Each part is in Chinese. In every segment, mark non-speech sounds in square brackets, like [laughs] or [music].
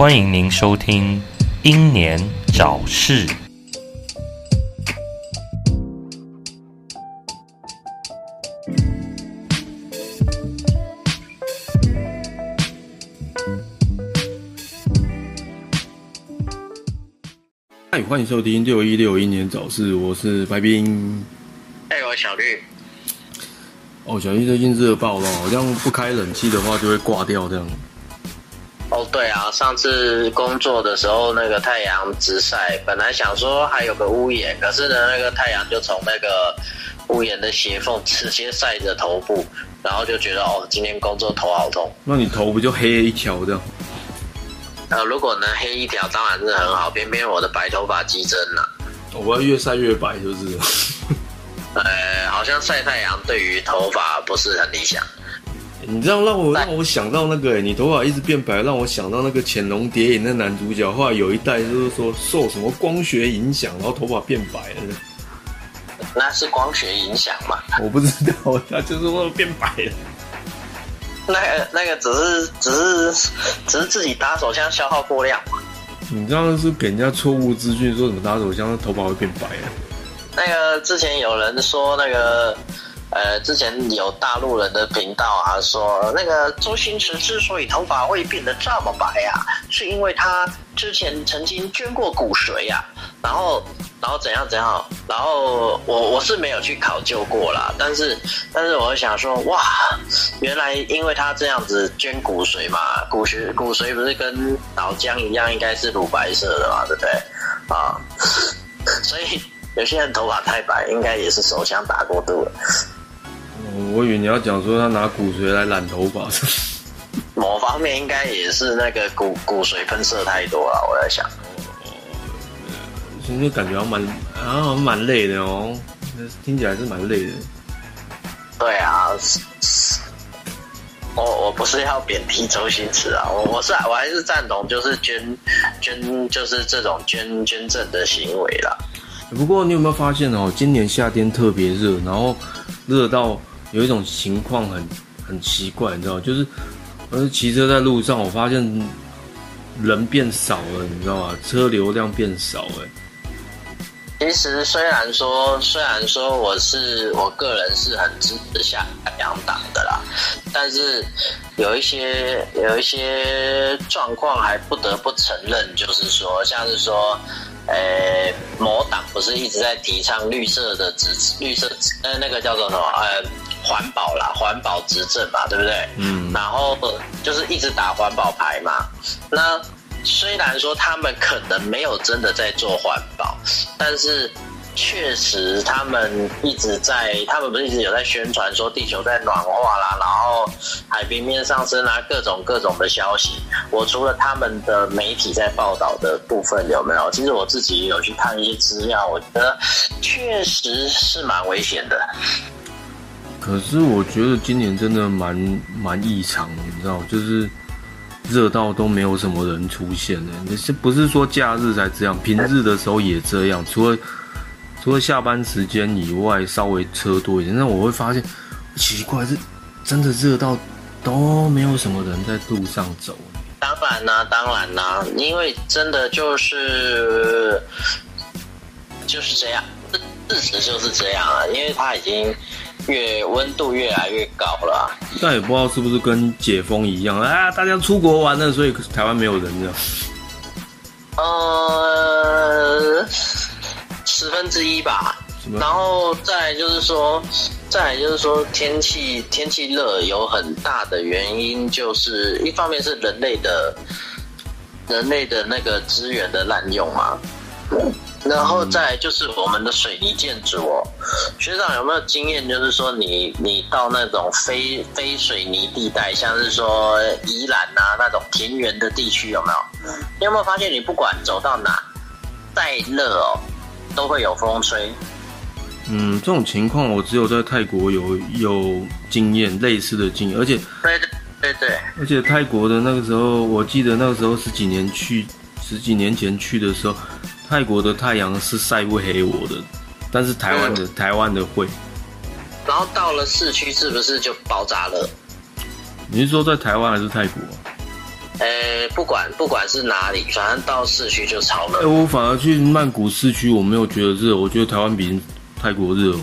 欢迎您收听《英年早逝》。欢迎收听六一六一年早市，我是白冰。哎，我小绿。哦，小绿最近热爆了，好像不开冷气的话就会挂掉这样。哦，对啊，上次工作的时候那个太阳直晒，本来想说还有个屋檐，可是呢，那个太阳就从那个屋檐的斜缝直接晒着头部，然后就觉得哦，今天工作头好痛。那你头不就黑一条这样？呃，如果能黑一条，当然是很好，偏偏我的白头发激增了。我要越晒越白，就是。[laughs] 呃，好像晒太阳对于头发不是很理想。你这样让我让我想到那个，你头发一直变白，让我想到那个《潜龙谍影》的男主角，后来有一代就是说受什么光学影响，然后头发变白了。那是光学影响吗？我不知道，他就是说变白了。那个那个只是只是只是自己打手枪消耗过量嘛？你这样是给人家错误资讯，说什么打手枪头发会变白啊？那个之前有人说那个，呃，之前有大陆人的频道啊，说那个周星驰之所以头发会变得这么白啊，是因为他之前曾经捐过骨髓呀，然后然后怎样怎样，然后我我是没有去考究过啦，但是但是我想说，哇，原来因为他这样子捐骨髓嘛，骨髓骨髓不是跟脑浆一样，应该是乳白色的嘛，对不对？啊，所以。有些人头发太白，应该也是手枪打过度了。我以为你要讲说他拿骨髓来染头发。某方面应该也是那个骨骨髓喷射太多了，我在想。哦，现在感觉蛮啊蛮累的哦，听起来是蛮累的。对啊，我我不是要贬低周星驰啊，我我是我还是赞同就是捐捐就是这种捐捐赠的行为啦。不过你有没有发现哦，今年夏天特别热，然后热到有一种情况很很奇怪，你知道就是我骑车在路上，我发现人变少了，你知道吗？车流量变少，哎。其实虽然说，虽然说我是我个人是很支持下两党的啦，但是有一些有一些状况还不得不承认，就是说，像是说。呃，某党不是一直在提倡绿色的执绿色呃那个叫做什么呃环保啦，环保执政嘛，对不对？嗯。然后就是一直打环保牌嘛。那虽然说他们可能没有真的在做环保，但是。确实，他们一直在，他们不是一直有在宣传说地球在暖化啦，然后海平面上升啊，各种各种的消息。我除了他们的媒体在报道的部分有没有？其实我自己也有去看一些资料，我觉得确实是蛮危险的。可是我觉得今年真的蛮蛮异常，你知道，就是热到都没有什么人出现的。你是不是说假日才这样？平日的时候也这样？除了除了下班时间以外，稍微车多一点，那我会发现奇怪，是真的热到都没有什么人在路上走。当然啦，当然啦，因为真的就是就是这样，事实就是这样啊，因为它已经越温度越来越高了。但也不知道是不是跟解封一样啊，大家出国玩了，所以台湾没有人这样。呃。十分之一吧，然后再就是说，再就是说，天气天气热有很大的原因，就是一方面是人类的，人类的那个资源的滥用嘛，然后再就是我们的水泥建筑哦。学长有没有经验？就是说，你你到那种非非水泥地带，像是说宜兰啊那种田园的地区，有没有？你有没有发现，你不管走到哪，再热哦。都会有风吹，嗯，这种情况我只有在泰国有有经验类似的经验，而且对对，而且泰国的那个时候，我记得那个时候十几年去，十几年前去的时候，泰国的太阳是晒不黑我的，但是台湾的、台湾的会。然后到了市区是不是就爆炸了？你是说在台湾还是泰国？呃，不管不管是哪里，反正到市区就超哎、热。我反而去曼谷市区，我没有觉得热，我觉得台湾比泰国热哦。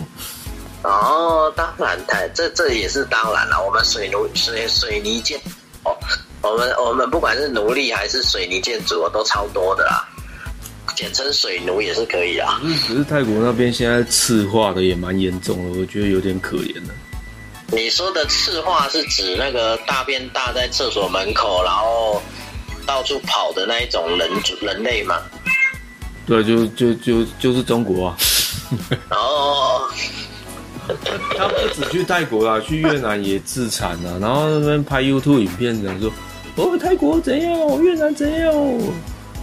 哦，当然，台这这也是当然了。我们水奴水水泥建哦，我们我们不管是奴隶还是水泥建筑，都超多的啦。简称水奴也是可以啊。可是可是泰国那边现在赤化的也蛮严重的，我觉得有点可怜的。你说的赤化是指那个大便大在厕所门口，然后到处跑的那一种人人类吗？对，就就就就是中国啊。[laughs] 哦他不止去泰国啦，去越南也自残啊，然后那边拍 YouTube 影片讲说，哦，泰国怎样，越南怎样。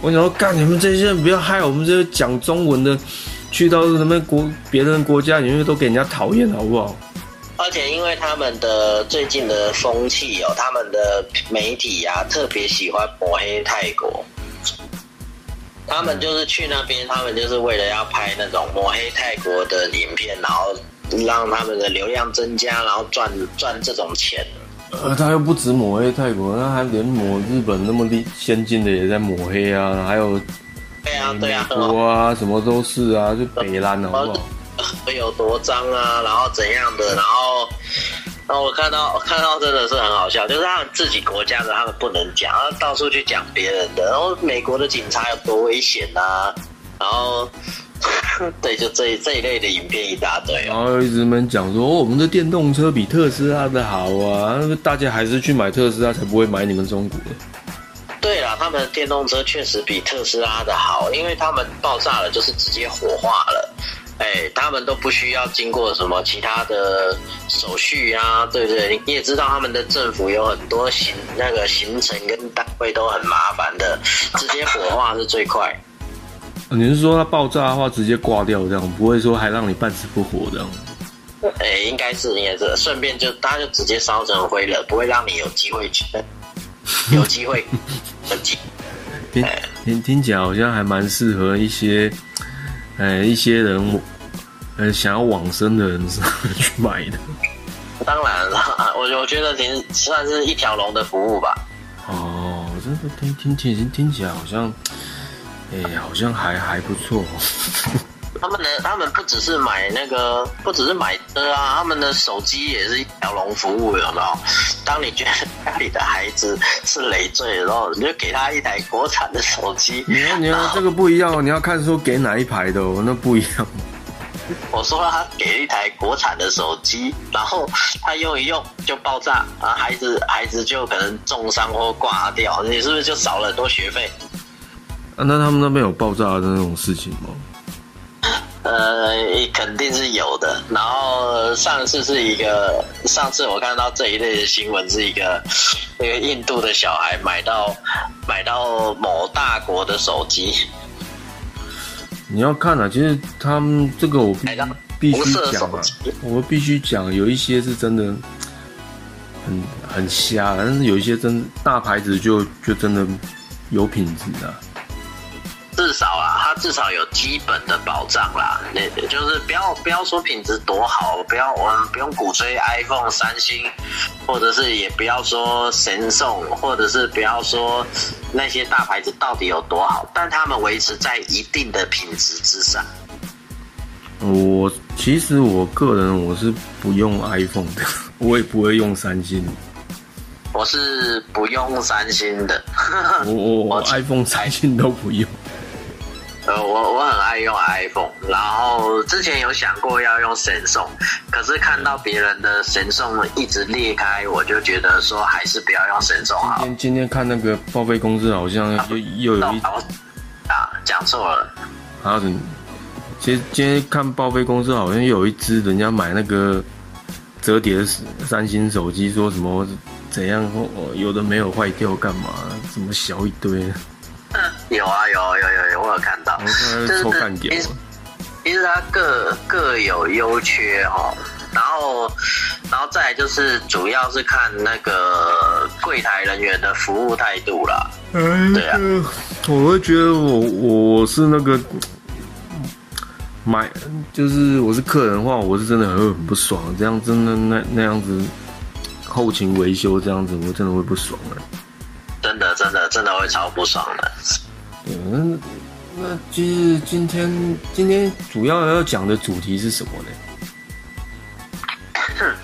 我想说，干你们这些人不要害我们这些讲中文的，去到什么国别人国家里面都给人家讨厌，好不好？而且因为他们的最近的风气哦，他们的媒体呀、特别喜欢抹黑泰国。他们就是去那边，他们就是为了要拍那种抹黑泰国的影片，然后让他们的流量增加，然后赚赚这种钱。呃，他又不止抹黑泰国，他还连抹日本那么厉先进的也在抹黑啊，还有对啊，美对啊，国啊，什么都是啊，就北烂好不好？有多脏啊，然后怎样的，然后，然后我看到看到真的是很好笑，就是他们自己国家的他们不能讲，然后到处去讲别人的，然后美国的警察有多危险啊，然后，[laughs] 对，就这这一类的影片一大堆然哦。后一直们讲说，哦，我们的电动车比特斯拉的好啊，大家还是去买特斯拉，才不会买你们中国的。对啦，他们的电动车确实比特斯拉的好，因为他们爆炸了就是直接火化了。哎，他们都不需要经过什么其他的手续啊，对不对？你也知道他们的政府有很多行那个行程跟单位都很麻烦的，直接火化是最快。你是说它爆炸的话直接挂掉这样，不会说还让你半死不活这样？哎，应该是应该是，顺便就他就直接烧成灰了，不会让你有机会去，有机会 [laughs] 有机。听听听起来好像还蛮适合一些，呃，一些人，呃，想要往生的人去买的。[laughs] 当然了，我我觉得挺算是一条龙的服务吧。哦，真的听听听听起来好像，哎、好像还还不错。[laughs] 他们的他们不只是买那个，不只是买车啊，他们的手机也是一条龙服务，有没有？当你觉得家里的孩子是累赘的时候，你就给他一台国产的手机。你要你要这个不一样哦，你要看说给哪一排的哦，那不一样。我说他给一台国产的手机，然后他用一用就爆炸，然后孩子孩子就可能重伤或挂掉，你是不是就少了很多学费？啊，那他们那边有爆炸的那种事情吗？呃，肯定是有的。然后上次是一个，上次我看到这一类的新闻是一个，那个印度的小孩买到买到某大国的手机，你要看啊，其实他们这个我必必须讲啊我必须讲，有一些是真的很很瞎，但是有一些真大牌子就就真的有品质啊。至少啊，它至少有基本的保障啦。那就是不要不要说品质多好，不要我们不用鼓吹 iPhone、三星，或者是也不要说神送，或者是不要说那些大牌子到底有多好，但他们维持在一定的品质之上。我其实我个人我是不用 iPhone 的，我也不会用三星。我是不用三星的，我我我 [laughs] 我 iPhone、三星都不用。呃，我我很爱用 iPhone，然后之前有想过要用神送，可是看到别人的神送一直裂开，我就觉得说还是不要用神送好。今天今天看那个报废公司好像又又有一啊，讲错了，还有什么？其实今天看报废公司好像有一只人家买那个折叠三星手机，说什么怎样哦，有的没有坏掉干嘛？怎么小一堆，有啊有有有有，我有看到我。看他抽干掉了。其实它各各有优缺哦。然后，然后再来就是主要是看那个柜台人员的服务态度啦。对啊，我会觉得我我是那个买，就是我是客人的话，我是真的很很不爽。这样真的那那样子后勤维修这样子，我真的会不爽的。真的真的真的会超不爽的。嗯。那其实今天今天主要要讲的主题是什么呢？[laughs]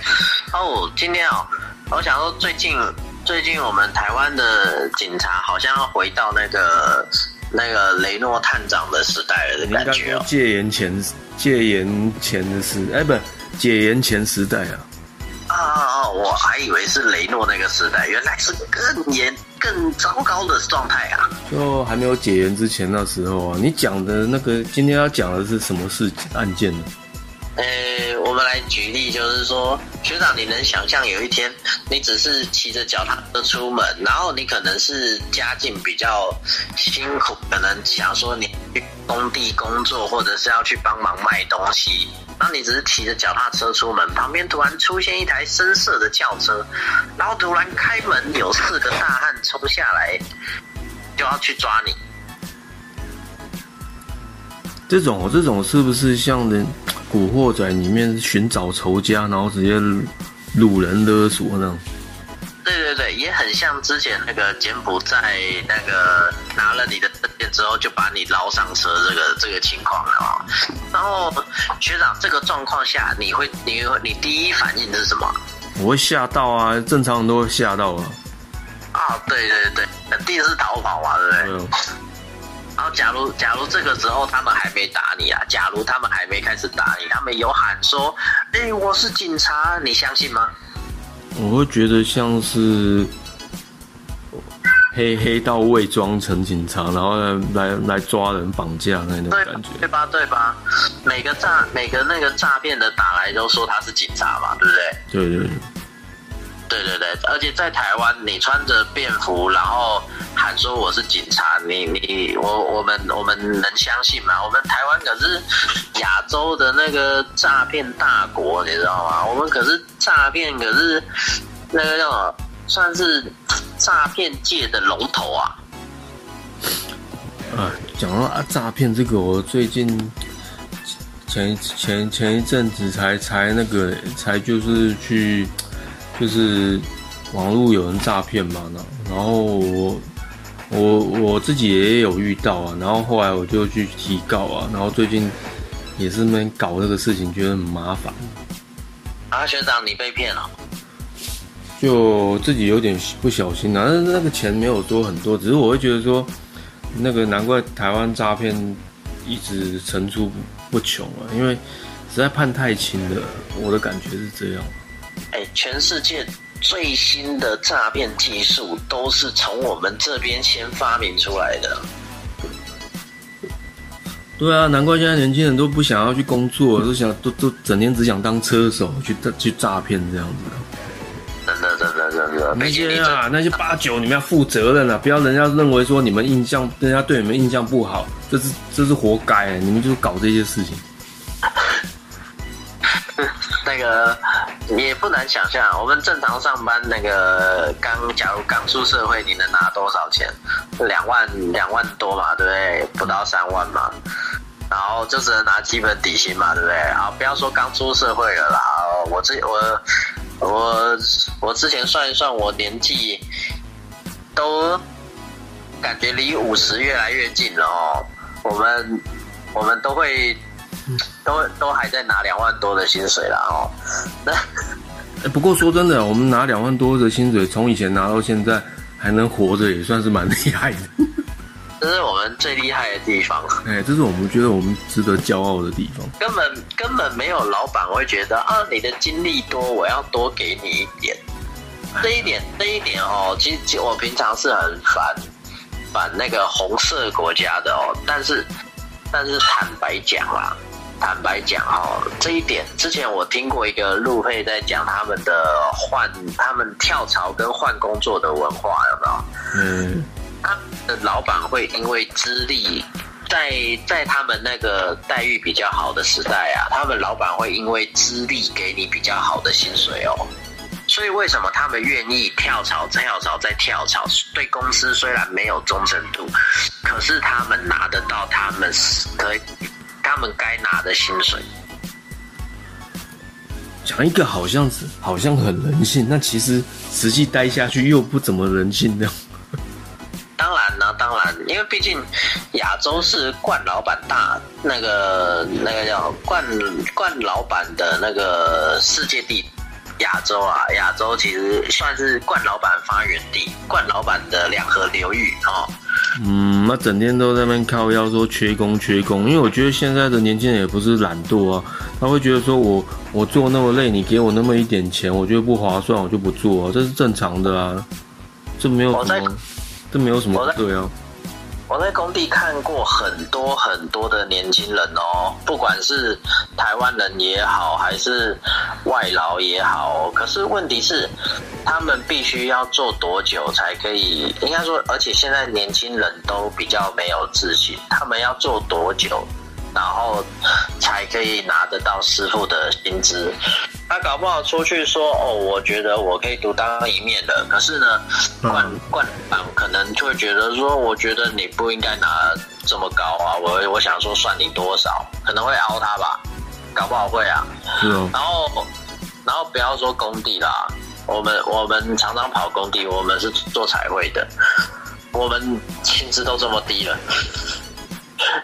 哦，今天哦，我想说最近最近我们台湾的警察好像要回到那个那个雷诺探长的时代了的感觉哦。戒严前戒严前的时哎，不解严前时代啊。啊啊！我还以为是雷诺那个时代，原来是更严。更糟糕的状态啊！就还没有解严之前那时候啊，你讲的那个今天要讲的是什么事案件呢？呃，我们来举例，就是说，学长，你能想象有一天你只是骑着脚踏车出门，然后你可能是家境比较辛苦，可能想说你去工地工作，或者是要去帮忙卖东西。然后你只是骑着脚踏车出门，旁边突然出现一台深色的轿车，然后突然开门，有四个大汉冲下来，就要去抓你。这种，这种是不是像《人古惑仔》里面寻找仇家，然后直接掳人勒索那种？对对对，也很像之前那个柬埔寨那个拿了你的证件之后就把你捞上车这个这个情况了啊。然后学长，这个状况下你会你你第一反应是什么？我会吓到啊，正常人都会吓到啊。啊，对对对，肯定是逃跑啊，对不对？然后假如假如这个时候他们还没打你啊，假如他们还没开始打你，他们有喊说：“哎，我是警察”，你相信吗？我会觉得像是黑黑道伪装成警察，然后来来抓人绑架那种感觉，对吧？对吧？每个诈每个那个诈骗的打来都说他是警察嘛，对不对？对对。对对对，而且在台湾，你穿着便服，然后说我是警察，你你我我们我们能相信吗？我们台湾可是亚洲的那个诈骗大国，你知道吗？我们可是诈骗，可是那个叫算是诈骗界的龙头啊。啊，讲到啊诈骗这个，我最近前前前一阵子才才那个才就是去。就是网络有人诈骗嘛，然后我我我自己也有遇到啊，然后后来我就去提告啊，然后最近也是那边搞这个事情，觉得很麻烦。啊，学长，你被骗了？就自己有点不小心啊，那那个钱没有多很多，只是我会觉得说，那个难怪台湾诈骗一直层出不穷啊，因为实在判太轻了，我的感觉是这样。哎，全世界最新的诈骗技术都是从我们这边先发明出来的。对啊，难怪现在年轻人都不想要去工作，都想都都整天只想当车手去去诈骗这样子。真的真的真的，那些啊那些八九，你们要负责任啊！不要人家认为说你们印象，人家对你们印象不好，这是这是活该，你们就是搞这些事情。[laughs] 那个也不难想象，我们正常上班，那个刚假如刚出社会，你能拿多少钱？两万两万多嘛，对不对？不到三万嘛，然后就只能拿基本底薪嘛，对不对？好，不要说刚出社会了啦，我之我我我之前算一算，我年纪都感觉离五十越来越近了哦。我们我们都会。都都还在拿两万多的薪水啦哦，那哎，不过说真的，我们拿两万多的薪水，从以前拿到现在还能活着，也算是蛮厉害的。这是我们最厉害的地方。哎，这是我们觉得我们值得骄傲的地方。根本根本没有老板会觉得啊，你的经历多，我要多给你一点。这一点，这一点哦，其实我平常是很反反那个红色国家的哦，但是但是坦白讲啦。坦白讲哦，这一点之前我听过一个路配在讲他们的换，他们跳槽跟换工作的文化有没有？嗯，他的老板会因为资历在在他们那个待遇比较好的时代啊，他们老板会因为资历给你比较好的薪水哦。所以为什么他们愿意跳槽、跳槽再跳槽？对公司虽然没有忠诚度，可是他们拿得到他们可以他们该拿的薪水。讲一个好像是好像很人性，那其实实际待下去又不怎么人性的。当然呢，当然，因为毕竟亚洲是冠老板大那个那个叫冠冠老板的那个世界地。亚洲啊，亚洲其实算是冠老板发源地，冠老板的两河流域哦。嗯，那整天都在那边靠腰说缺工缺工，因为我觉得现在的年轻人也不是懒惰啊，他会觉得说我我做那么累，你给我那么一点钱，我觉得不划算，我就不做，啊这是正常的啊，这没有什么，这没有什么对啊。我在工地看过很多很多的年轻人哦，不管是台湾人也好，还是外劳也好，可是问题是，他们必须要做多久才可以？应该说，而且现在年轻人都比较没有自信，他们要做多久？然后才可以拿得到师傅的薪资。他搞不好出去说哦，我觉得我可以独当一面的。可是呢，冠冠板可能就会觉得说，我觉得你不应该拿这么高啊。我我想说算你多少，可能会熬他吧，搞不好会啊。然后然后不要说工地啦，我们我们常常跑工地，我们是做彩绘的，我们薪资都这么低了。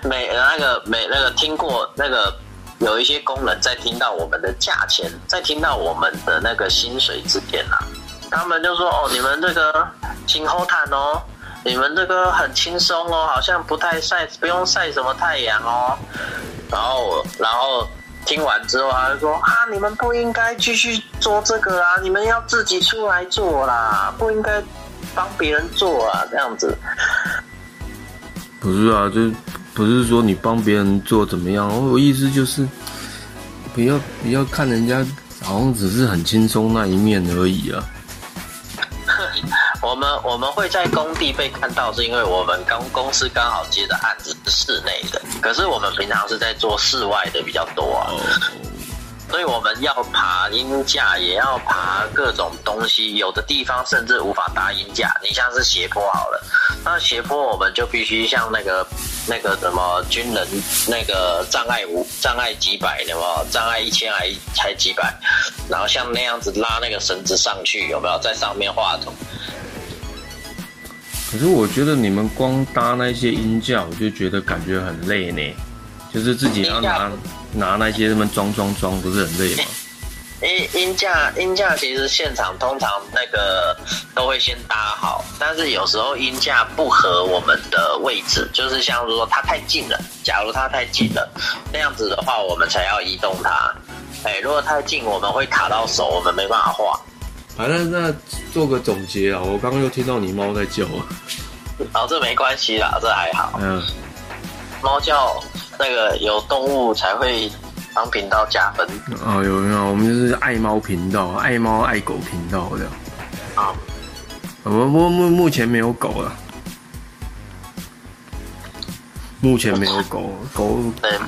每那个每那个听过那个有一些工人在听到我们的价钱，在听到我们的那个薪水之前啊，他们就说哦，你们这个请后谈哦，你们这个很轻松哦，好像不太晒，不用晒什么太阳哦。然后然后听完之后，他就说啊，你们不应该继续做这个啊，你们要自己出来做啦，不应该帮别人做啊，这样子。不是啊，就。不是说你帮别人做怎么样，我意思就是，不要不要看人家好像只是很轻松那一面而已啊。[laughs] 我们我们会在工地被看到，是因为我们刚公司刚好接的案子是室内的，可是我们平常是在做室外的比较多啊。所以我们要爬音架，也要爬各种东西，有的地方甚至无法搭音架。你像是斜坡好了，那斜坡我们就必须像那个那个什么军人那个障碍五障碍几百有没有？障碍一千还才几百，然后像那样子拉那个绳子上去有没有？在上面画图。可是我觉得你们光搭那些音架，我就觉得感觉很累呢，就是自己要拿。拿那些什么装装装，不是很累吗？音音架音架其实现场通常那个都会先搭好，但是有时候音架不合我们的位置，就是像说它太近了。假如它太近了，那样子的话，我们才要移动它。哎，如果太近，我们会卡到手，我们没办法画。反正那做个总结啊，我刚刚又听到你猫在叫啊。哦，这没关系啦，这还好。嗯，猫叫。那个有动物才会帮频道加分哦，有有，我们就是爱猫频道，爱猫爱狗频道的啊。我们目目目前没有狗了，目前没有狗 [laughs] 狗，对，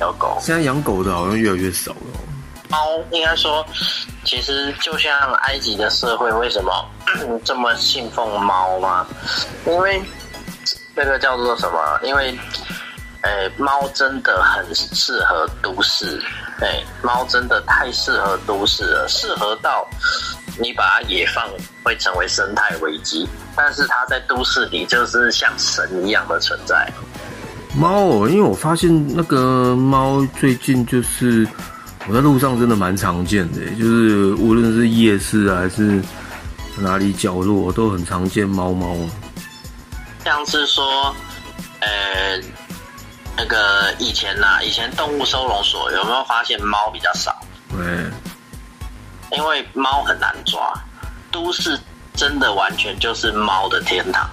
有狗。现在养狗的好像越来越少了。猫应该说，其实就像埃及的社会，为什么 [clears throat] 这么信奉猫吗？因为那个叫做什么？因为。哎，猫真的很适合都市。哎，猫真的太适合都市了，适合到你把它野放会成为生态危机，但是它在都市里就是像神一样的存在。猫哦，因为我发现那个猫最近就是我在路上真的蛮常见的，就是无论是夜市还是哪里角落都很常见猫猫。像是说，呃。那个以前呐，以前动物收容所有没有发现猫比较少？嗯，因为猫很难抓。都市真的完全就是猫的天堂，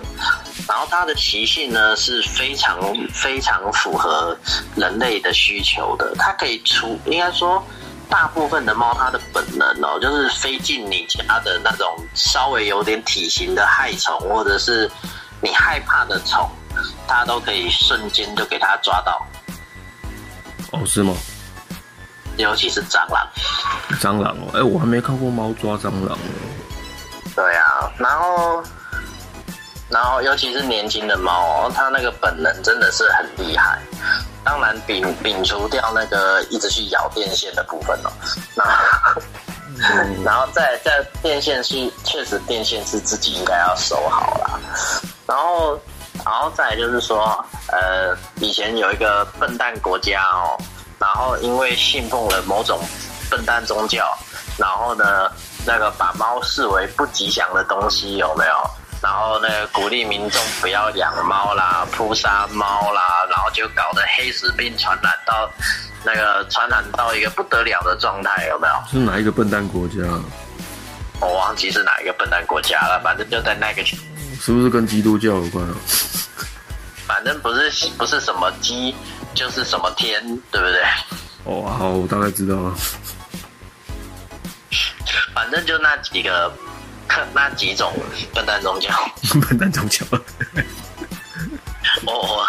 然后它的习性呢是非常非常符合人类的需求的。它可以出，应该说大部分的猫它的本能哦，就是飞进你家的那种稍微有点体型的害虫，或者是你害怕的虫。它都可以瞬间就给它抓到，哦，是吗？尤其是蟑螂。蟑螂哦，哎、我还没看过猫抓蟑螂哦。对啊，然后，然后尤其是年轻的猫哦，它那个本能真的是很厉害。当然摒摒除掉那个一直去咬电线的部分哦，[laughs] 然后，然后再在电线是确实电线是自己应该要收好啦。然后，然后再来就是说，呃，以前有一个笨蛋国家哦，然后因为信奉了某种笨蛋宗教，然后呢，那个把猫视为不吉祥的东西，有没有？然后那个鼓励民众不要养猫啦、扑杀猫啦，然后就搞得黑死病传染到那个传染到一个不得了的状态，有没有？是哪一个笨蛋国家？我忘记是哪一个笨蛋国家了，反正就在那个，是不是跟基督教有关啊？[laughs] 反正不是不是什么鸡，就是什么天，对不对？哦，好，我大概知道了。[laughs] 反正就那几个 [laughs] 那几种笨蛋宗教。笨蛋宗教。我我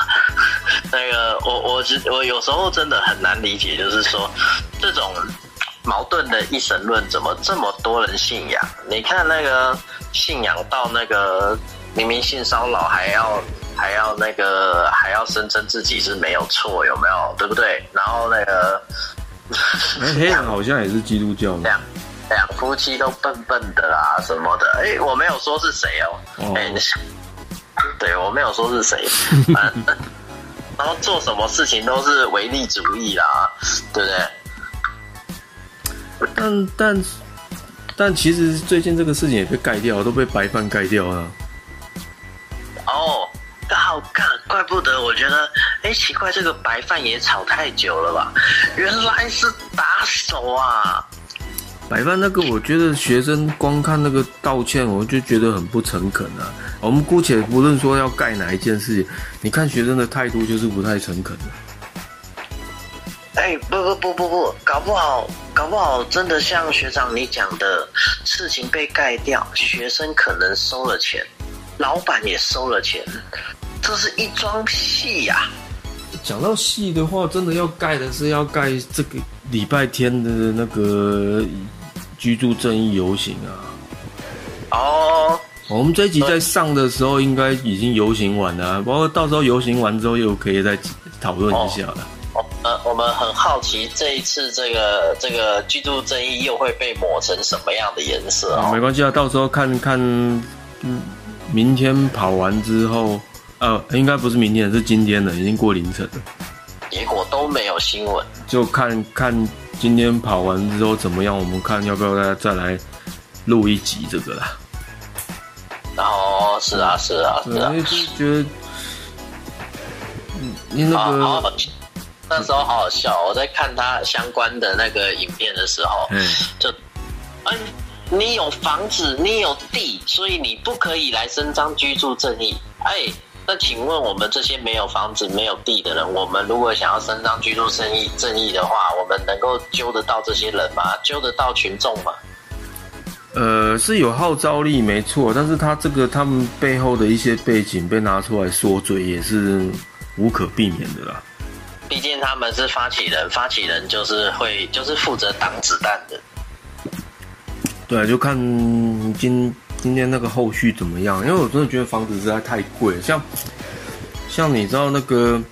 那个我我是我有时候真的很难理解，就是说这种矛盾的一神论怎么这么多人信仰？你看那个信仰到那个明明性骚扰还要还要那个还要声称自己是没有错，有没有？对不对？然后那个哎，黑人好像也是基督教的。两两夫妻都笨笨的啊什么的，哎，我没有说是谁哦，哦哎、你 [laughs] 对我没有说是谁，[laughs] 然后做什么事情都是唯利主义啦，对不对？但但但其实最近这个事情也被盖掉，都被白饭盖掉了。哦，好看，怪不得我觉得，哎，奇怪，这个白饭也炒太久了吧？原来是打手啊！白饭那个，我觉得学生光看那个道歉，我就觉得很不诚恳啊。我们姑且不论说要盖哪一件事情，你看学生的态度就是不太诚恳的。哎，不不不不不，搞不好，搞不好真的像学长你讲的，事情被盖掉，学生可能收了钱，老板也收了钱，这是一桩戏呀、讲到戏的话，真的要盖的是要盖这个礼拜天的那个居住正义游行啊。哦，我们这一集在上的时候，应该已经游行完了、啊，包括到时候游行完之后，又可以再讨论一下了。我呃，我们很好奇这一次这个这个居住正义又会被抹成什么样的颜色啊，哦？没关系啊，到时候看看，嗯，明天跑完之后，呃，应该不是明天，是今天的，已经过凌晨了，结果都没有新闻。就看看今天跑完之后怎么样，我们看要不要再再来录一集这个啦。然后是啊是啊是啊为，就是觉得，嗯，你那好好个，好，那时候好好笑。我在看他相关的那个影片的时候，嗯，就，嗯，你有房子，你有地，所以你不可以来伸张居住正义。哎，那请问我们这些没有房子、没有地的人，我们如果想要伸张居住正义正义的话，我们能够揪得到这些人吗？揪得到群众吗？呃，是有号召力没错，但是他这个他们背后的一些背景被拿出来说嘴，也是无可避免的啦。毕竟他们是发起人，发起人就是会就是负责挡子弹的。对，就看今今天那个后续怎么样，因为我真的觉得房子实在太贵了，像像你知道那个，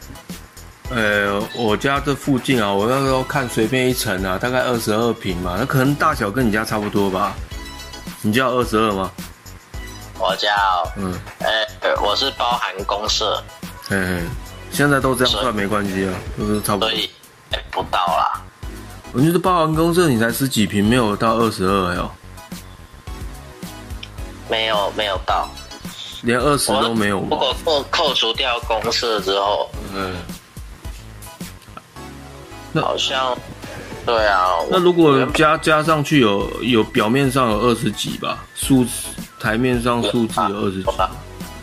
呃，我家这附近啊，我那时候看随便一层啊，大概二十二平嘛，那可能大小跟你家差不多吧？你家二十二吗？我叫，嗯，呃，我是包含公社，嘿嘿，现在都这样算没关系啊，就是差不多所。以、哎不到啦。我觉得包含公社你才十几平，没有到二十二哟，没有没有到，连二十都没有吗？如果扣扣除掉公社之后，嗯，那好像，对啊。那如果加加上去有有表面上有二十几吧，数字台面上数字有二十几，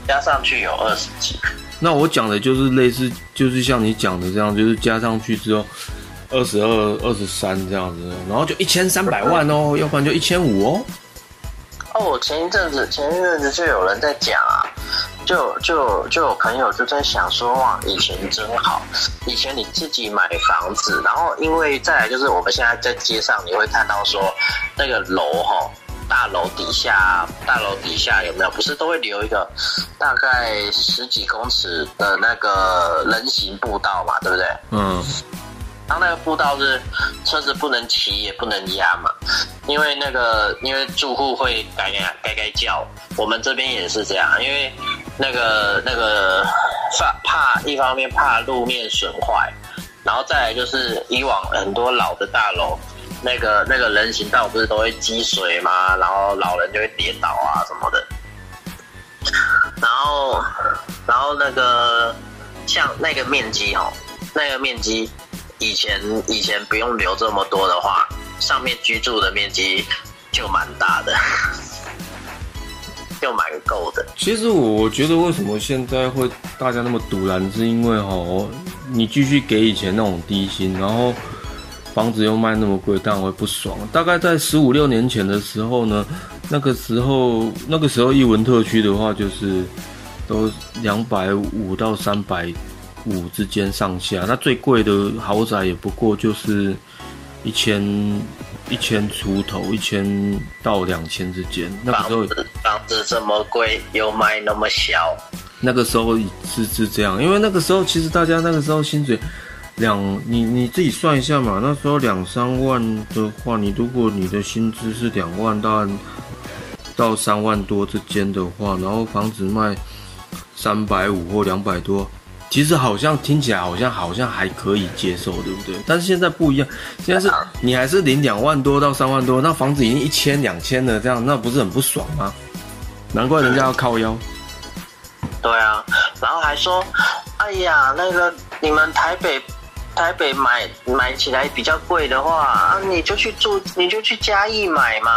加上去有二十几，那我讲的就是类似，就是像你讲的这样，就是加上去之后二十二、二十三这样子，然后就一千三百万哦，要不然就一千五哦。哦，我前一阵子前一阵子就有人在讲啊，就就就有朋友就在想说，哇，以前真好，以前你自己买房子，然后因为再来就是我们现在在街上你会看到说那个楼哈。大楼底下，大楼底下有没有？不是都会留一个大概十几公尺的那个人行步道嘛，对不对？嗯。然后那个步道是车子不能骑也不能压嘛，因为那个因为住户会改改改改叫，我们这边也是这样，因为那个那个怕怕一方面怕路面损坏，然后再来就是以往很多老的大楼。那个那个人行道不是都会积水吗？然后老人就会跌倒啊什么的。然后，然后那个像那个面积哦，那个面积以前以前不用留这么多的话，上面居住的面积就蛮大的，[laughs] 就蛮够的。其实我我觉得为什么现在会大家那么堵然，是因为哦，你继续给以前那种低薪，然后。房子又卖那么贵，当然会不爽。大概在十五六年前的时候呢，那个时候那个时候，一文特区的话就是都两百五到三百五之间上下。那最贵的豪宅也不过就是一千一千出头，一千到两千之间。那个时候房子这么贵，又卖那么小。那个时候是是这样，因为那个时候其实大家那个时候薪水。两，你你自己算一下嘛。那时候两三万的话，你如果你的薪资是两万到到三万多之间的话，然后房子卖三百五或两百多，其实好像听起来好像好像还可以接受，对不对？但是现在不一样，现在是你还是领两万多到三万多，那房子已经一千两千了这样，那不是很不爽吗？难怪人家要靠腰。对啊，然后还说，哎呀，那个你们台北。台北买买起来比较贵的话啊，你就去住，你就去嘉义买嘛。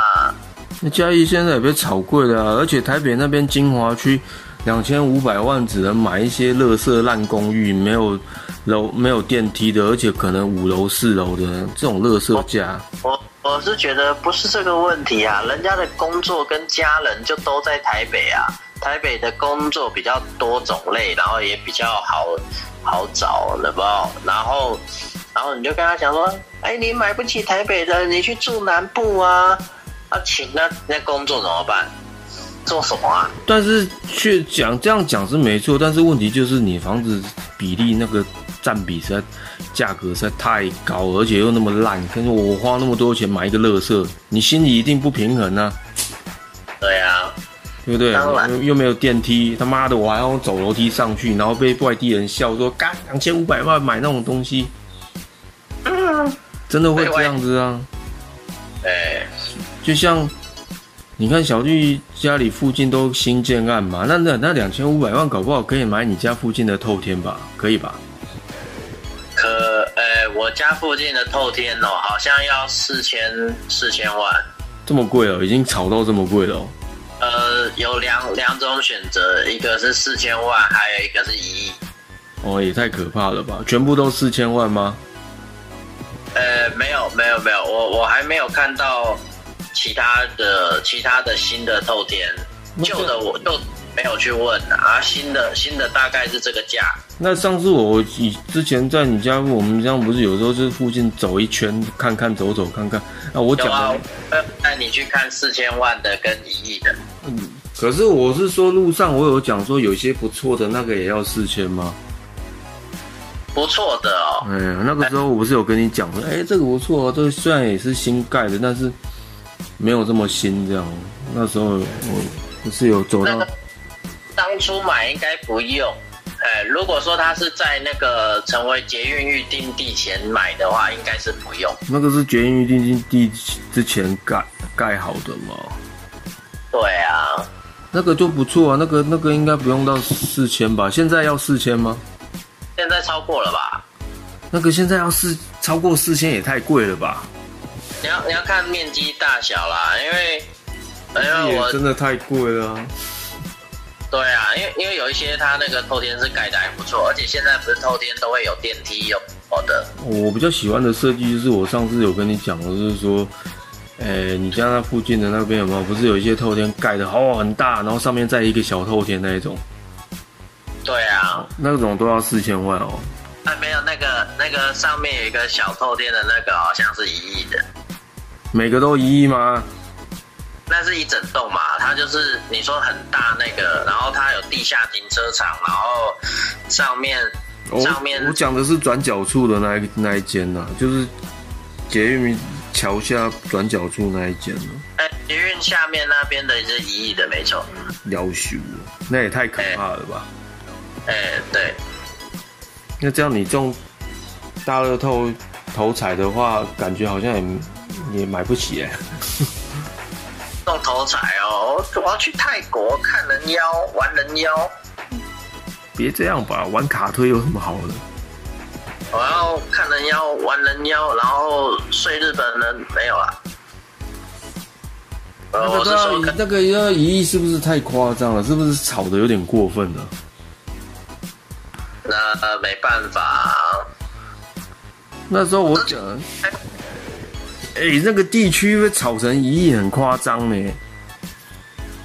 那嘉义现在也被炒贵了啊，而且台北那边金华区两千五百万只能买一些垃圾烂公寓，没有楼没有电梯的，而且可能五楼四楼的这种垃圾价。我我是觉得不是这个问题啊，人家的工作跟家人就都在台北啊，台北的工作比较多种类，然后也比较好。好找了吧？然后，然后你就跟他讲说：“哎，你买不起台北的，你去住南部啊！啊，请那那工作怎么办？做什么啊？”但是却讲这样讲是没错，但是问题就是你房子比例那个占比实在价格实在太高，而且又那么烂。可是我花那么多钱买一个乐色，你心里一定不平衡啊。对啊。对不对？又又没有电梯，他妈的，我还要走楼梯上去，然后被外地人笑说：“干两千五百万买那种东西，真的会这样子啊？”哎，就像你看小绿家里附近都新建案嘛，那那那两千五百万搞不好可以买你家附近的透天吧？可以吧？可，呃，我家附近的透天哦，好像要四千四千万，这么贵哦，已经炒到这么贵了。呃，有两两种选择，一个是四千万，还有一个是一亿。哦，也太可怕了吧！全部都四千万吗？呃，没有，没有，没有，我我还没有看到其他的其他的新的透天，旧的我就没有去问啊。新的新的大概是这个价。那上次我以之前在你家，我们家不是有时候就是附近走一圈看看走走看看。啊我讲，带你去看四千万的跟一亿的。嗯，可是我是说路上我有讲说有些不错的那个也要四千吗？不错的哦。哎呀，那个时候我不是有跟你讲说，哎，这个不错哦，这个虽然也是新盖的，但是没有这么新这样。那时候我不是有走到，当初买应该不用。哎，如果说他是在那个成为捷运预定地前买的话，应该是不用。那个是捷运预定地之前盖盖好的吗？对啊，那个就不错啊，那个那个应该不用到四千吧？现在要四千吗？现在超过了吧？那个现在要四超过四千也太贵了吧？你要你要看面积大小啦，因为因为我真的太贵了。对啊，因为因为有一些它那个透天是盖的还不错，而且现在不是透天都会有电梯有的。我比较喜欢的设计就是我上次有跟你讲的，就是说。哎，你家那附近的那边有没有？不是有一些透天盖的哦，很大，然后上面再一个小透天那一种。对啊？那种都要四千万哦。啊，没有那个那个上面有一个小透天的那个，好像是一亿的。每个都一亿吗？那是一整栋嘛，它就是你说很大那个，然后它有地下停车场，然后上面我上面我讲的是转角处的那一那一间呐、就是捷运桥下转角处那一间呢、哎，捷运下面那边的是一亿的，没错。要修哦，那也太可怕了吧？哎，对，那这样你中大乐透头彩的话，感觉好像也也买不起哎。中头彩哦，我要去泰国看人妖，玩人妖，别这样吧，玩卡推有什么好的？我要看人妖，玩人妖，然后睡日本人没有啦。呃，我那个都要那个要一亿，是不是太夸张了？是不是炒的有点过分了？那、呃、没办法，那时候我讲，哎、那个地区被炒成一亿，很夸张呢。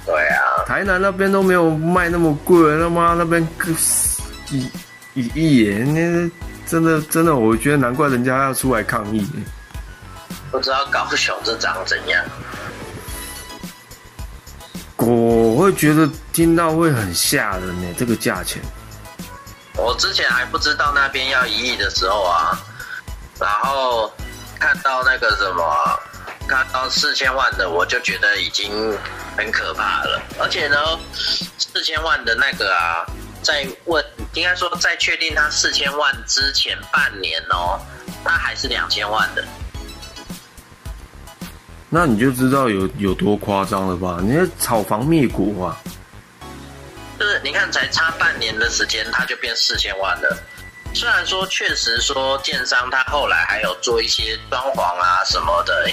对啊，台南那边都没有卖那么贵，他妈那边个一一亿耶，那真的真的，我觉得难怪人家要出来抗议。不知道高雄这长怎样。我会觉得听到会很吓人呢，这个价钱。我之前还不知道那边要一亿的时候啊，然后看到那个什么，看到四千万的，我就觉得已经很可怕了。而且呢，四千万的那个啊，在问，应该说在确定他四千万之前半年哦，他还是两千万的。那你就知道有有多夸张了吧？你在炒房灭股啊！就是你看，才差半年的时间，他就变四千万了。虽然说确实说建商他后来还有做一些装潢啊什么的，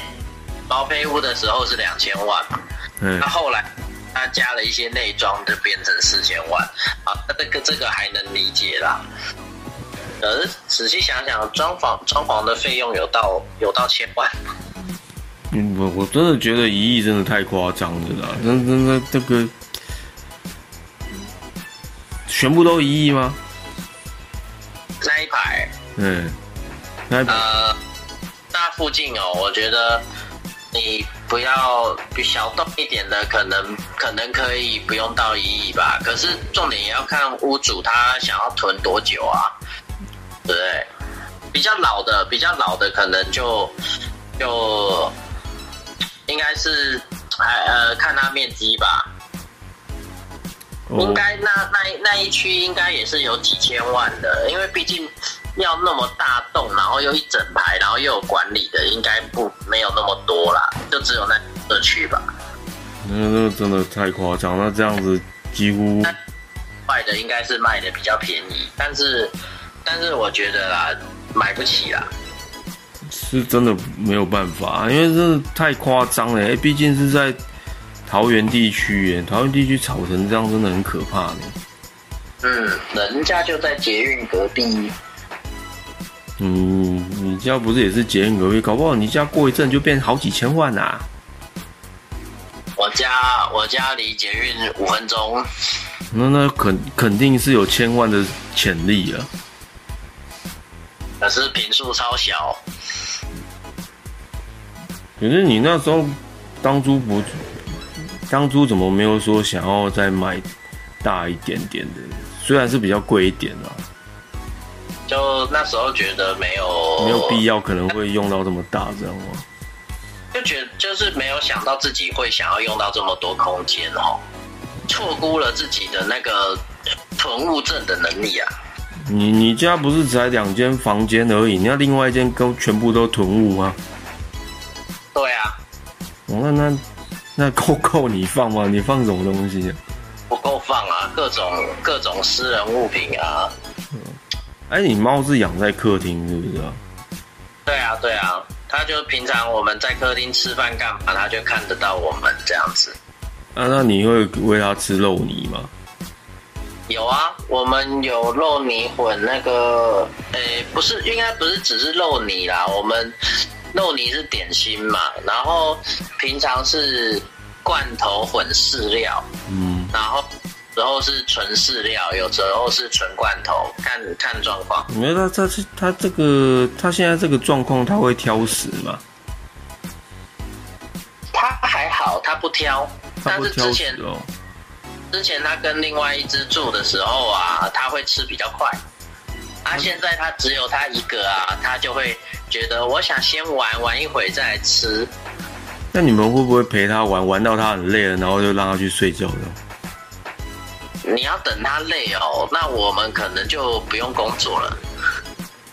包配屋的时候是两千万嘛，嗯他，后来他加了一些内装，就变成四千万。啊，那这个这个还能理解啦。可是仔细想想，装潢装潢的费用有到有到千万吗？嗯，我我真的觉得一亿真的太夸张了啦！那那那这个全部都一亿吗？那一排嗯，那呃，那附近哦，我觉得你不要比小动一点的，可能可能可以不用到一亿吧。可是重点也要看屋主他想要囤多久啊，对不对？比较老的，比较老的可能就就应该是还呃看他面积吧，应哦，该那那一那一区应该也是有几千万的，因为毕竟要那么大栋，然后又一整排，然后又有管理的，应该不没有那么多啦，就只有那社区吧。那那真的太夸张，那这样子几乎卖的应该是卖的比较便宜，但是但是我觉得啦，买不起啦。是真的没有办法，因为真的太夸张了。哎，毕竟是在桃园地区，耶，桃园地区炒成这样真的很可怕呢。嗯，人家就在捷运隔壁，嗯，你家不是也是捷运隔壁？搞不好你家过一阵就变好几千万啊！我家我家离捷运五分钟，那那肯肯定是有千万的潜力啊。可是平数超小。可是你那时候当初不，当初怎么没有说想要再买大一点点的？虽然是比较贵一点啊，就那时候觉得没有没有必要，可能会用到这么大，这样吗？就觉得就是没有想到自己会想要用到这么多空间哦，错估了自己的那个囤物证的能力啊。你你家不是才两间房间而已，你要另外一间都全部都囤物吗？对啊，哦，那那 [laughs] 那够够你放吗？你放什么东西、啊？不够放啊，各种各种私人物品啊。嗯哎，你猫是养在客厅是不是啊？对啊，对啊，它就平常我们在客厅吃饭干嘛，它就看得到我们这样子。啊，那你会喂它吃肉泥吗？有啊，我们有肉泥混那个，诶，不是，应该不是只是肉泥啦，我们肉泥是点心嘛，然后平常是罐头混饲料，嗯，然后然后是纯饲料，有时候是纯罐头，看看状况。没有他他是他这个他现在这个状况，他会挑食吗？他还好，他不挑，但他不挑食是之前哦。之前他跟另外一只住的时候啊，他会吃比较快。啊，现在他只有他一个啊，他就会觉得我想先玩玩一会再来吃。那你们会不会陪他玩，玩到他很累了，然后就让他去睡觉了？你要等他累哦，那我们可能就不用工作了。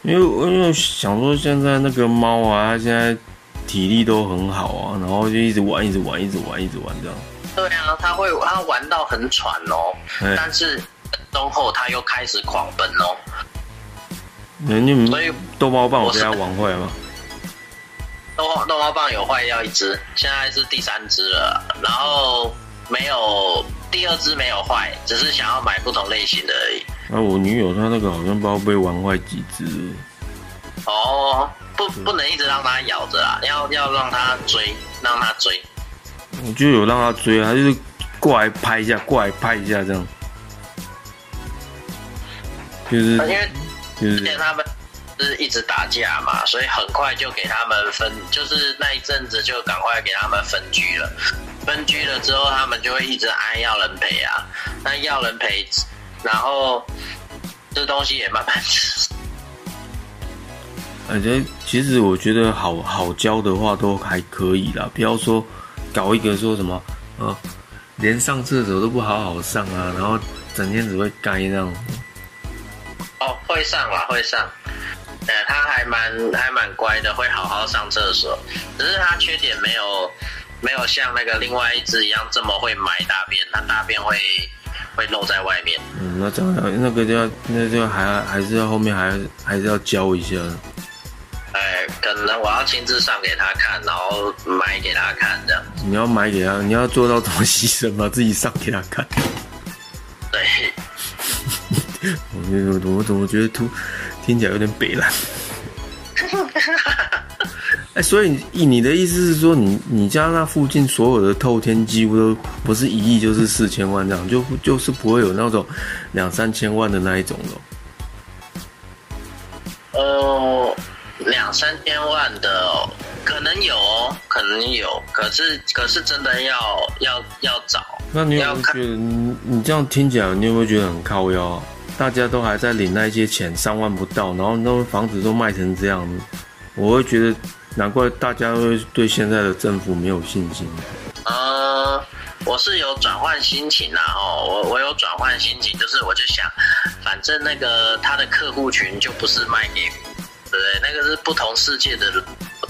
因为因为想说现在那个猫啊，它现在体力都很好啊，然后就一直玩，一直玩，一直玩，一直玩这样。对啊，他会他玩到很喘哦，哎但是中后他又开始狂奔哦。那你们所以逗猫棒我我是被它玩坏吗？豆豆包棒有坏掉一只，现在是第三只了，然后没有第二只没有坏，只是想要买不同类型的而已。啊，我女友她那个好像不知道被玩坏几只。哦，不不能一直让它咬着啊，要要让它追，让它追。我就有让它追啊，她就是过来拍一下，过来拍一下这样。就是因为就是之前他们是一直打架嘛，所以很快就给他们分，就是那一阵子就赶快给他们分居了。分居了之后，他们就会一直挨要人陪啊，那要人陪，然后这东西也慢慢 [laughs] 反正其实我觉得好好教的话都还可以啦，不要说搞一个说什么呃，连上厕所都不好好上啊，然后整天只会该那样。哦，会上啦，会上。呃，他还蛮还蛮乖的，会好好上厕所。只是他缺点没有没有像那个另外一只一样这么会埋大便，他大便会会露在外面。嗯，那这样那个就要那就还还是要后面还还是要教一下。哎，可能我要亲自上给他看，然后埋给他看这样。你要买给他，你要做到这么牺牲吗？自己上给他看。对，我觉得我怎么觉得突听起来有点北了。[laughs] 哎，所以你你的意思是说，你你家那附近所有的透天几乎都不是一亿就是四千万这样，就就是不会有那种两三千万的那一种了。呃，两三千万的哦可能有哦，可能有，可是可是真的要要要找。那你有没有觉得你你这样听起来，你有没有觉得很靠腰啊？大家都还在领那些钱，三万不到，然后那房子都卖成这样，我会觉得难怪大家会对现在的政府没有信心。呃，我是有转换心情啦，哦，我我有转换心情，就是我就想，反正那个他的客户群就不是卖给，对不对？那个是不同世界的。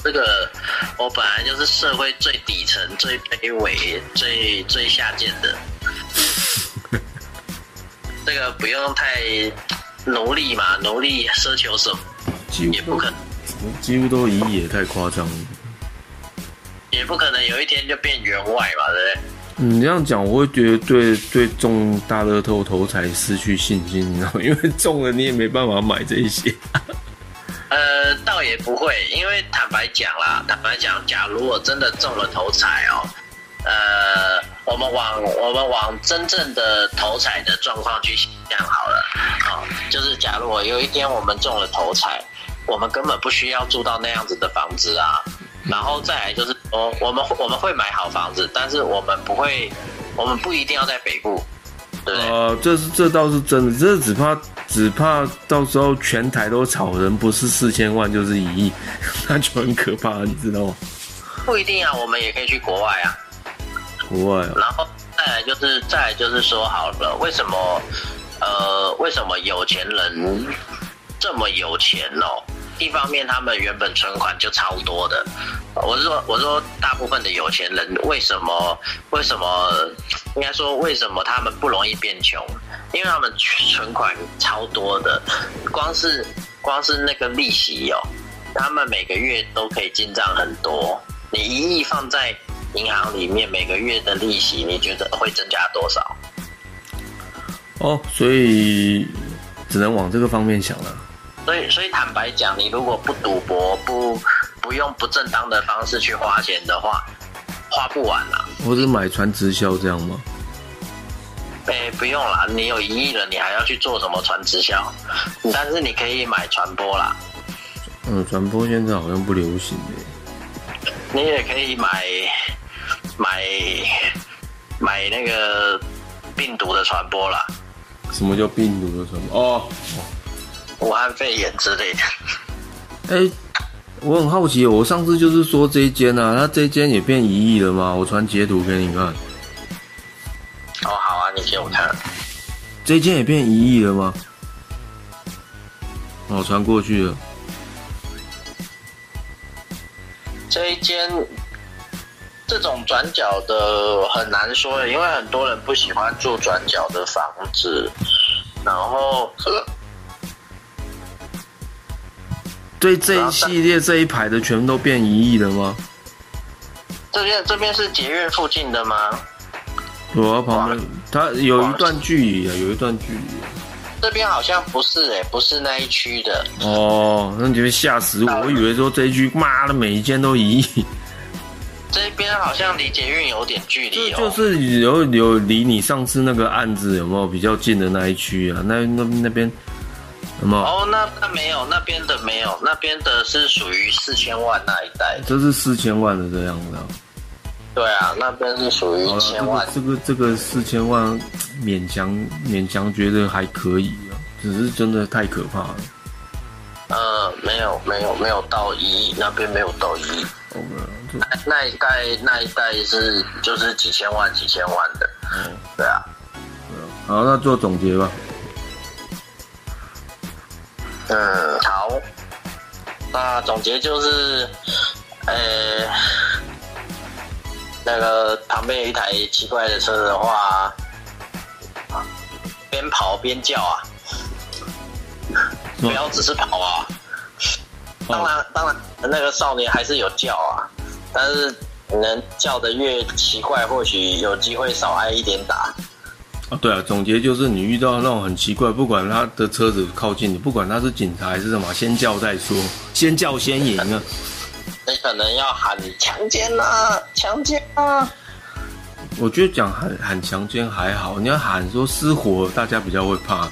这个我本来就是社会最底层、最卑微、最最下贱的，这个不用太努力嘛，努力奢求什么几乎也不可能，几乎都一亿，也太夸张了。也不可能有一天就变员外嘛，对不对？你这样讲，我会觉得对对中大乐透头彩失去信心，你知道吗？因为中了你也没办法买这些。[laughs] 呃，倒也不会，因为坦白讲啦，坦白讲，假如我真的中了头彩哦，呃，我们往我们往真正的头彩的状况去想好了，啊、就是假如我有一天我们中了头彩，我们根本不需要住到那样子的房子啊，然后再来就是说，我们 [laughs] 我们会买好房子，但是我们不会，我们不一定要在北部，对不对？呃，这是这倒是真的，这只怕只怕到时候全台都炒人，不是四千万就是一亿，[laughs] 那就很可怕，你知道吗？不一定啊，我们也可以去国外啊。然后再来就是再来就是说好了，为什么呃为什么有钱人这么有钱哦？一方面他们原本存款就超多的，我是说我说大部分的有钱人为什么为什么应该说为什么他们不容易变穷？因为他们存款超多的，光是光是那个利息哦，他们每个月都可以进账很多。你一亿放在银行里面，每个月的利息，你觉得会增加多少？哦，所以只能往这个方面想了。所以，所以坦白讲，你如果不赌博，不不用不正当的方式去花钱的话，花不完啦。或是买传直销这样吗？哎、不用啦，你有一亿了，你还要去做什么传直销？但是你可以买传播啦，嗯，传播现在好像不流行的。你也可以买买买那个病毒的传播啦，什么叫病毒的传播？哦，武汉肺炎之类的。哎、我很好奇，我上次就是说这一间啊，那这一间也变一亿了吗？我传截图给你看，哦，好啊，你给我看。这一间也变一亿了吗？哦，传过去了。这一间这种转角的很难说，因为很多人不喜欢住转角的房子，然后呃对这一系列这一排的全都变一亿了吗？这边这边是捷运附近的吗？我要旁边，它有一段距离啊，有一段距离。这边好像不是诶、不是那一区的。哦，那你就吓死我！我以为说这一区，妈的，每一间都一亿，这边好像离捷运有点距离哦。就是有有离你上次那个案子有没有比较近的那一区啊？那那那边有没有？哦，那那没有，那边的没有，那边的是属于四千万那一带。这是四千万的这样子啊。对啊，那边是属于好了，千万。这个这个这个四千万勉强勉强觉得还可以啊，只是真的太可怕了。呃，没有没有没有到一亿，那边没有到一亿。OK，那那一代那一代是就是几千万几千万的。嗯，对啊，好，那做总结吧。嗯，好。那总结就是，呃，那个旁边有一台奇怪的车的话，边跑边叫啊，不要只是跑啊。当然，当然，那个少年还是有叫啊，但是能叫的越奇怪，或许有机会少挨一点打。啊，对啊，总结就是你遇到那种很奇怪，不管他的车子靠近你，不管他是警察还是什么，先叫再说，先叫先赢啊。[laughs] 你可能要喊强奸啊，强奸啊。我觉得讲喊喊强奸还好，你要喊说失火，大家比较会怕。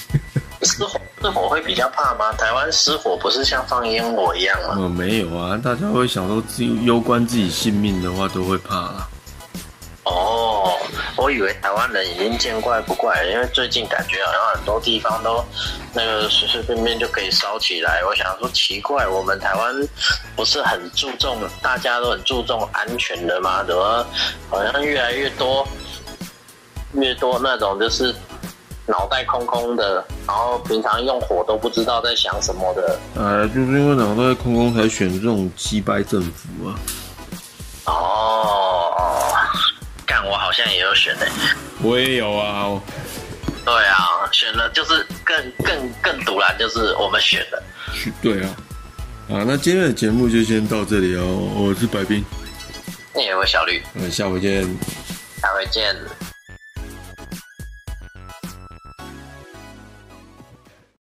[laughs] 失火失火会比较怕吗？台湾失火不是像放烟火一样吗？嗯，没有啊，大家会想说自己攸关自己性命的话，都会怕啦。哦，我以为台湾人已经见怪不怪了，因为最近感觉好像很多地方都那个随随便便就可以烧起来。我想说奇怪，我们台湾不是很注重，大家都很注重安全的吗？怎么好像越来越多越多那种就是脑袋空空的，然后平常用火都不知道在想什么的。呃，就是因为脑袋空空才选这种击败政府啊。哦，干我好像也有选诶、我也有啊，对啊，选了就是更更更突然，就是我们选的。对啊。啊，那今天的节目就先到这里哦。我是白冰，那有个小绿，嗯，下回见。下回见。